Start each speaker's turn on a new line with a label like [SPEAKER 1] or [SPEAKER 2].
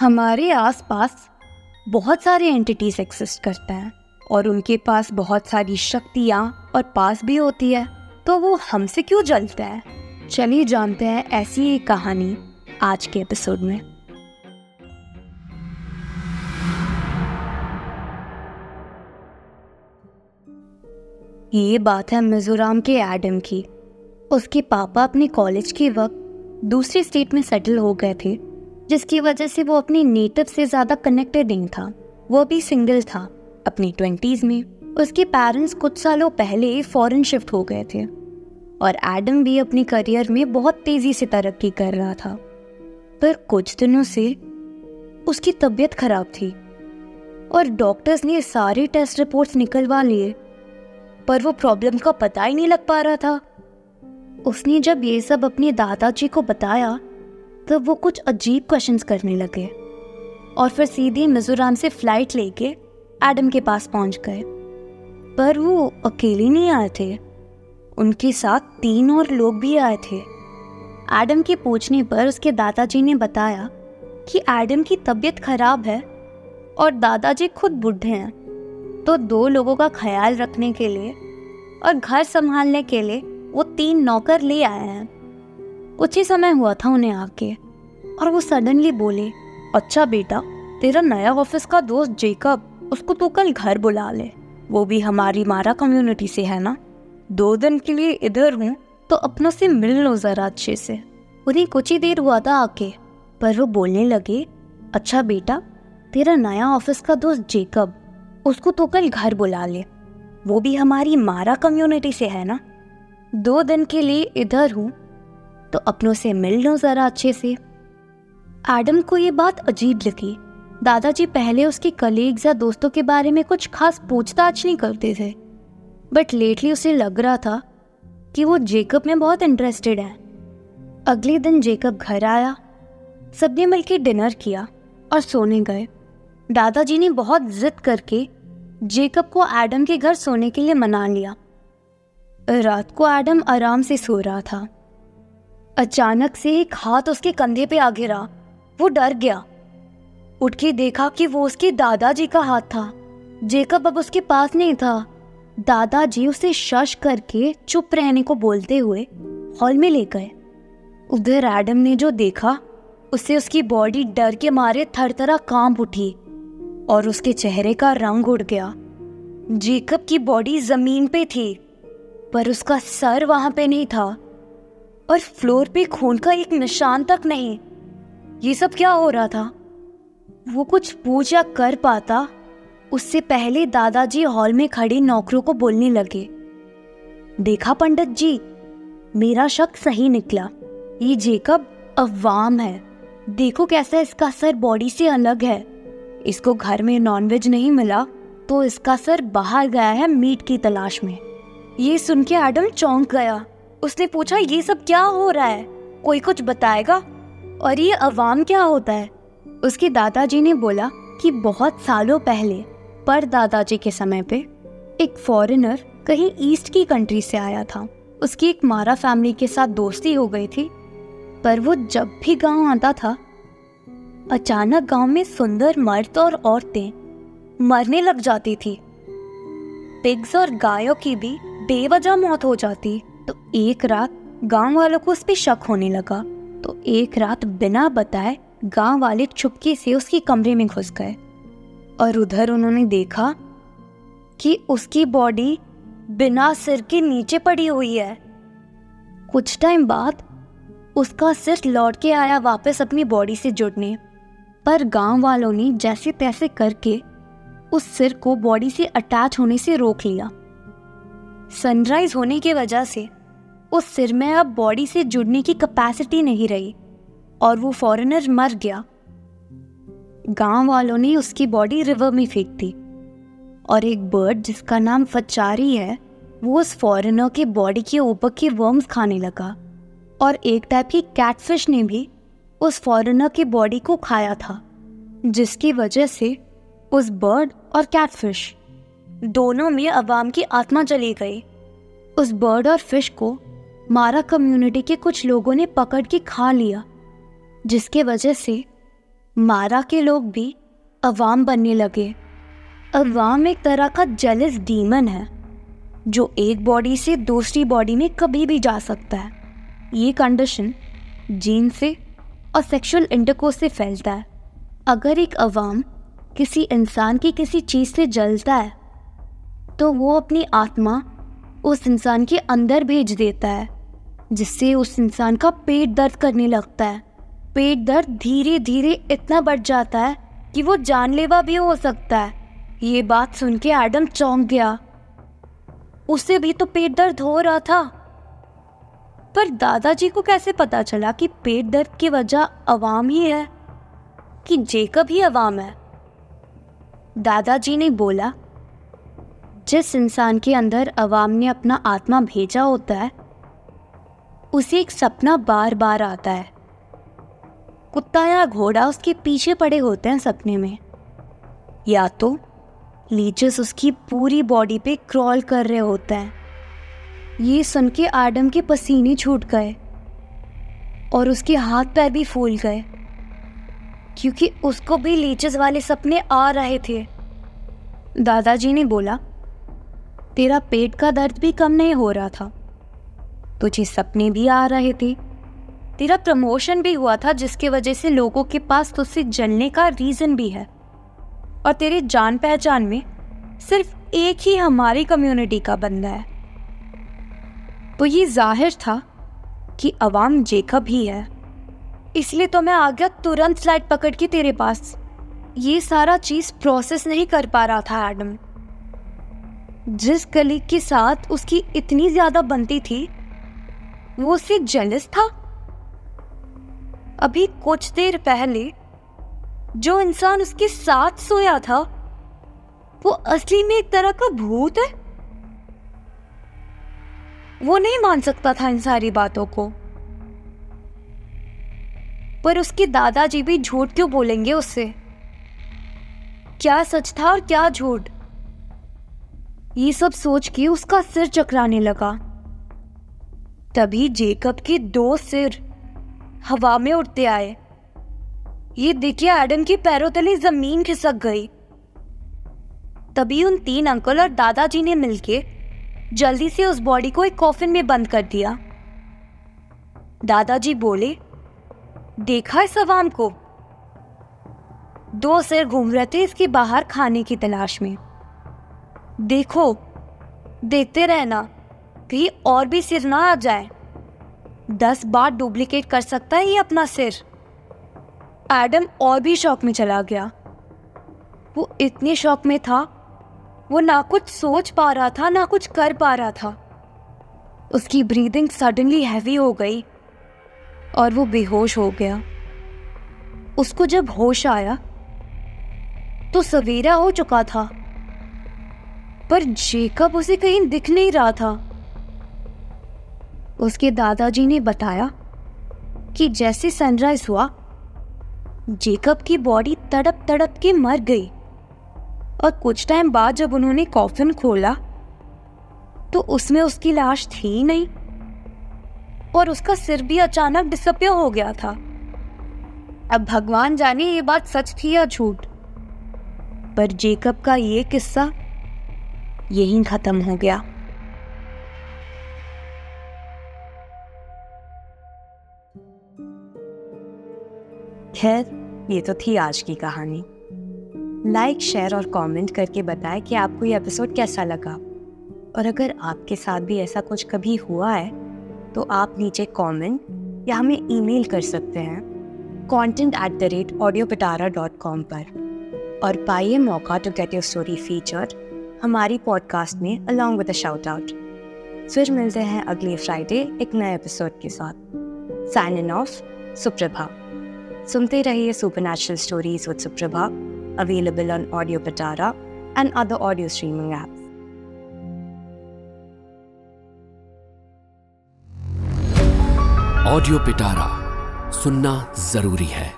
[SPEAKER 1] हमारे आसपास बहुत सारे एंटिटीज एग्जिस्ट करते हैं और उनके पास बहुत सारी शक्तियाँ और पास भी होती है तो वो हमसे क्यों जलते हैं? चलिए जानते हैं ऐसी एक कहानी आज के एपिसोड में। ये बात है मिजोरम के एडम की। उसके पापा अपने कॉलेज के वक्त दूसरी स्टेट में सेटल हो गए थे। जिसकी वजह से वो अपने नेटिव से ज़्यादा कनेक्टेड नहीं था। वो भी सिंगल था, अपनी ट्वेंटीज़ में। उसके पेरेंट्स कुछ सालों पहले फॉरेन शिफ्ट हो गए थे। और एडम भी अपने करियर में बहुत तेज़ी से तरक्की कर रहा था। पर कुछ दिनों से उसकी तबीयत खराब थी और डॉक्टर्स ने सारे टेस्ट रिपोर्ट्स निकलवा लिए, पर वो प्रॉब्लम का पता ही नहीं लग पा रहा था। उसने जब ये सब अपने दादाजी को बताया तब वो कुछ अजीब क्वेश्चंस करने लगे और फिर सीधे मिजोरम से फ़्लाइट लेके एडम के पास पहुँच गए। पर वो अकेले नहीं आए थे। उनके साथ तीन और लोग भी आए थे। एडम के पूछने पर उसके दादाजी ने बताया कि एडम की तबीयत खराब है और दादाजी खुद बुढ़े हैं। तो दो लोगों का ख्याल रखने के लिए और घर संभालने के लिए वो तीन नौकर ले आए हैं। कुछ ही समय हुआ था उन्हें आके। और वो सडनली बोले अच्छा बेटा, तेरा नया ऑफ़िस का दोस्त जेकब उसको तो कल घर बुला ले। वो भी हमारी मारा कम्युनिटी से है ना? दो दिन के लिए इधर हूँ तो अपनों से मिल लो जरा अच्छे से। उन्हें कुछ ही देर हुआ था आके, पर वो बोलने लगे अच्छा बेटा, तेरा नया ऑफ़िस का दोस्त जेकब उसको तो कल घर बुला ले। वो भी हमारी मारा कम्युनिटी से है ना? दो दिन के लिए इधर हूँ तो अपनों से मिल लो ज़रा अच्छे से। एडम को ये बात अजीब लगी। दादाजी पहले उसके कलीग्स या दोस्तों के बारे में कुछ खास पूछताछ नहीं करते थे। बट लेटली उसे लग रहा था कि वो जेकब में बहुत इंटरेस्टेड है। अगले दिन जेकब घर आया। सबने मिलकर डिनर किया और सोने गए। दादाजी ने बहुत जिद करके जेकब को एडम के घर सोने के लिए मना लिया। रात को एडम आराम से सो रहा था। अचानक से एक हाथ उसके कंधे पे आ गिरा। वो डर गया। उठ के देखा कि वो उसके दादाजी का हाथ था। जेकब अब उसके पास नहीं था। दादाजी उसे शश करके चुप रहने को बोलते हुए हॉल में ले गए। उधर एडम ने जो देखा उससे उसकी बॉडी डर के मारे थर काँप उठी और उसके चेहरे का रंग उड़ गया। जेकब की बॉडी ज़मीन पे थी, पर उसका सर वहाँ पे नहीं था। और फ्लोर पे खून का एक निशान तक नहीं। ये सब क्या हो रहा था? वो कुछ या कर पाता? उससे पहले दादाजी हॉल में खड़े नौकरों को बोलने लगे, देखा पंडित जी, मेरा शक सही निकला। ये जेकब अवाम है। देखो कैसा इसका सर बॉडी से अलग है। इसको घर में नॉनवेज नहीं मिला तो इसका सर बाहर गया है मीट की तलाश में। ये सुन के एडम चौंक गया। उसने पूछा, ये सब क्या हो रहा है? कोई कुछ बताएगा? और ये अवाम क्या होता है? उसके दादाजी ने बोला कि बहुत सालों पहले, पर दादाजी के समय पे, एक फॉरेनर कहीं ईस्ट की कंट्री से आया था। उसकी एक मारा फैमिली के साथ दोस्ती हो गई थी, पर वो जब भी गाँव आता था, अचानक गाँव में सुंदर मर्द और औरतें मरने लग जाती थी। पिग्स और गायों की भी बेवजह मौत हो जाती। तो एक रात गाँव वालों को उस पर शक होने लगा। तो एक रात बिना बताए गाँव वाले चुपके से उसके कमरे में घुस गए और उधर उन्होंने देखा कि उसकी बॉडी बिना सिर के नीचे पड़ी हुई है। कुछ टाइम बाद उसका सिर लौट के आया वापस अपनी बॉडी से जुड़ने। पर गाँव वालों ने जैसे तैसे करके उस सिर को बॉडी से अटैच होने से रोक लिया। सनराइज होने की वजह से उस सिर में अब बॉडी से जुड़ने की कैपेसिटी नहीं रही और वो फॉरेनर मर गया। गाँव वालों ने उसकी बॉडी रिवर में फेंक दी और एक बर्ड जिसका नाम फचारी है, वो उस फॉरेनर के बॉडी के ऊपर के वर्म्स खाने लगा और एक टाइप की कैटफिश ने भी उस फॉरेनर के बॉडी को खाया था, जिसकी वजह से उस बर्ड और कैटफिश दोनों में अवाम की आत्मा चली गई। उस बर्ड और फ़िश को मारा कम्युनिटी के कुछ लोगों ने पकड़ के खा लिया, जिसके वजह से मारा के लोग भी अवाम बनने लगे। अवाम एक तरह का जेलस डीमन है, जो एक बॉडी से दूसरी बॉडी में कभी भी जा सकता है। ये कंडीशन जीन से और सेक्सुअल इंटरकोर्स से फैलता है। अगर एक अवाम किसी इंसान की किसी चीज़ से जलता है तो वो अपनी आत्मा उस इंसान के अंदर भेज देता है। जिससे उस इंसान का पेट दर्द करने लगता है। पेट दर्द धीरे धीरे इतना बढ़ जाता है कि वो जानलेवा भी हो सकता है। ये बात सुन के एडम चौंक गया। उसे भी तो पेट दर्द हो रहा था। पर दादाजी को कैसे पता चला कि पेट दर्द की वजह अवाम ही है? कि जेकब ही अवाम है? दादाजी ने बोला, जिस इंसान के अंदर अवाम ने अपना आत्मा भेजा होता है उसे एक सपना बार बार आता है। कुत्ता या घोड़ा उसके पीछे पड़े होते हैं सपने में। या तो लीचस उसकी पूरी बॉडी पे क्रॉल कर रहे होते हैं। ये सुन के आडम के पसीने छूट गए और उसके हाथ पैर भी फूल गए, क्योंकि उसको भी लीचेस वाले सपने आ रहे थे। दादाजी ने बोला, तेरा पेट का दर्द भी कम नहीं हो रहा था। तुझे सपने भी आ रहे थे। तेरा प्रमोशन भी हुआ था, जिसके वजह से लोगों के पास तुझसे जलने का रीज़न भी है। और तेरे जान पहचान में सिर्फ़ एक ही हमारी कम्युनिटी का बंदा है। तो ये ज़ाहिर था कि अवाम जेकब ही है। इसलिए तो मैं आ गया तुरंत फ़्लाइट पकड़ के तेरे पास। ये सारा चीज़ प्रोसेस नहीं कर पा रहा था एडम जिस कलीग के साथ उसकी इतनी ज़्यादा बनती थी वो उससे जेलस था। अभी कुछ देर पहले जो इंसान उसके साथ सोया था, वो असली में एक तरह का भूत है। वो नहीं मान सकता था इन सारी बातों को। पर उसके दादाजी भी झूठ क्यों बोलेंगे उससे? क्या सच था और क्या झूठ? ये सब सोच के उसका सिर चकराने लगा। तभी जेकब के दो सिर हवा में उड़ते आए। ये देखिए एडम के पैरों तले ज़मीन खिसक गई। तभी उन तीन अंकल और दादाजी ने मिलके जल्दी से उस बॉडी को एक कॉफिन में बंद कर दिया। दादाजी बोले, देखा इस आवाम को? दो सिर घूम रहे थे इसके बाहर खाने की तलाश में। देखो, देखते रहना। कहीं और भी सिर ना आ जाए। दस बार डुप्लीकेट कर सकता है ये अपना सिर। एडम और भी शौक में चला गया। वो इतने शौक में था। वो ना कुछ सोच पा रहा था, ना कुछ कर पा रहा था। उसकी ब्रीदिंग सडनली हैवी हो गई और वो बेहोश हो गया। उसको जब होश आया तो सवेरा हो चुका था। पर जेकब उसे कहीं दिख नहीं रहा था। उसके दादाजी ने बताया कि जैसे सनराइज हुआ जेकब की बॉडी तड़प तड़प के मर गई। और कुछ टाइम बाद जब उन्होंने कॉफिन खोला तो उसमें उसकी लाश थी नहीं। और उसका सिर भी अचानक डिसअपियर हो गया था। अब भगवान जाने ये बात सच थी या झूठ? पर जेकब का ये किस्सा यहीं खत्म हो गया।
[SPEAKER 2] खैर, ये तो थी आज की कहानी। लाइक शेयर और कमेंट करके बताएँ कि आपको ये एपिसोड कैसा लगा। और अगर आपके साथ भी ऐसा कुछ कभी हुआ है तो आप नीचे कमेंट या हमें ईमेल कर सकते हैं content at the rate audio Pitara dot com पर। और पाइए मौका to get your story feature हमारी पॉडकास्ट में अलॉन्ग विद शाउट आउट फिर मिलते हैं अगले फ्राइडे एक नए एपिसोड के साथ। साइन इन ऑफ़ सुप्रभा सुनते रहिए supernatural stories with Suprabha available on audio Patara and other audio streaming app
[SPEAKER 3] audio Pitara सुनना ज़रूरी है।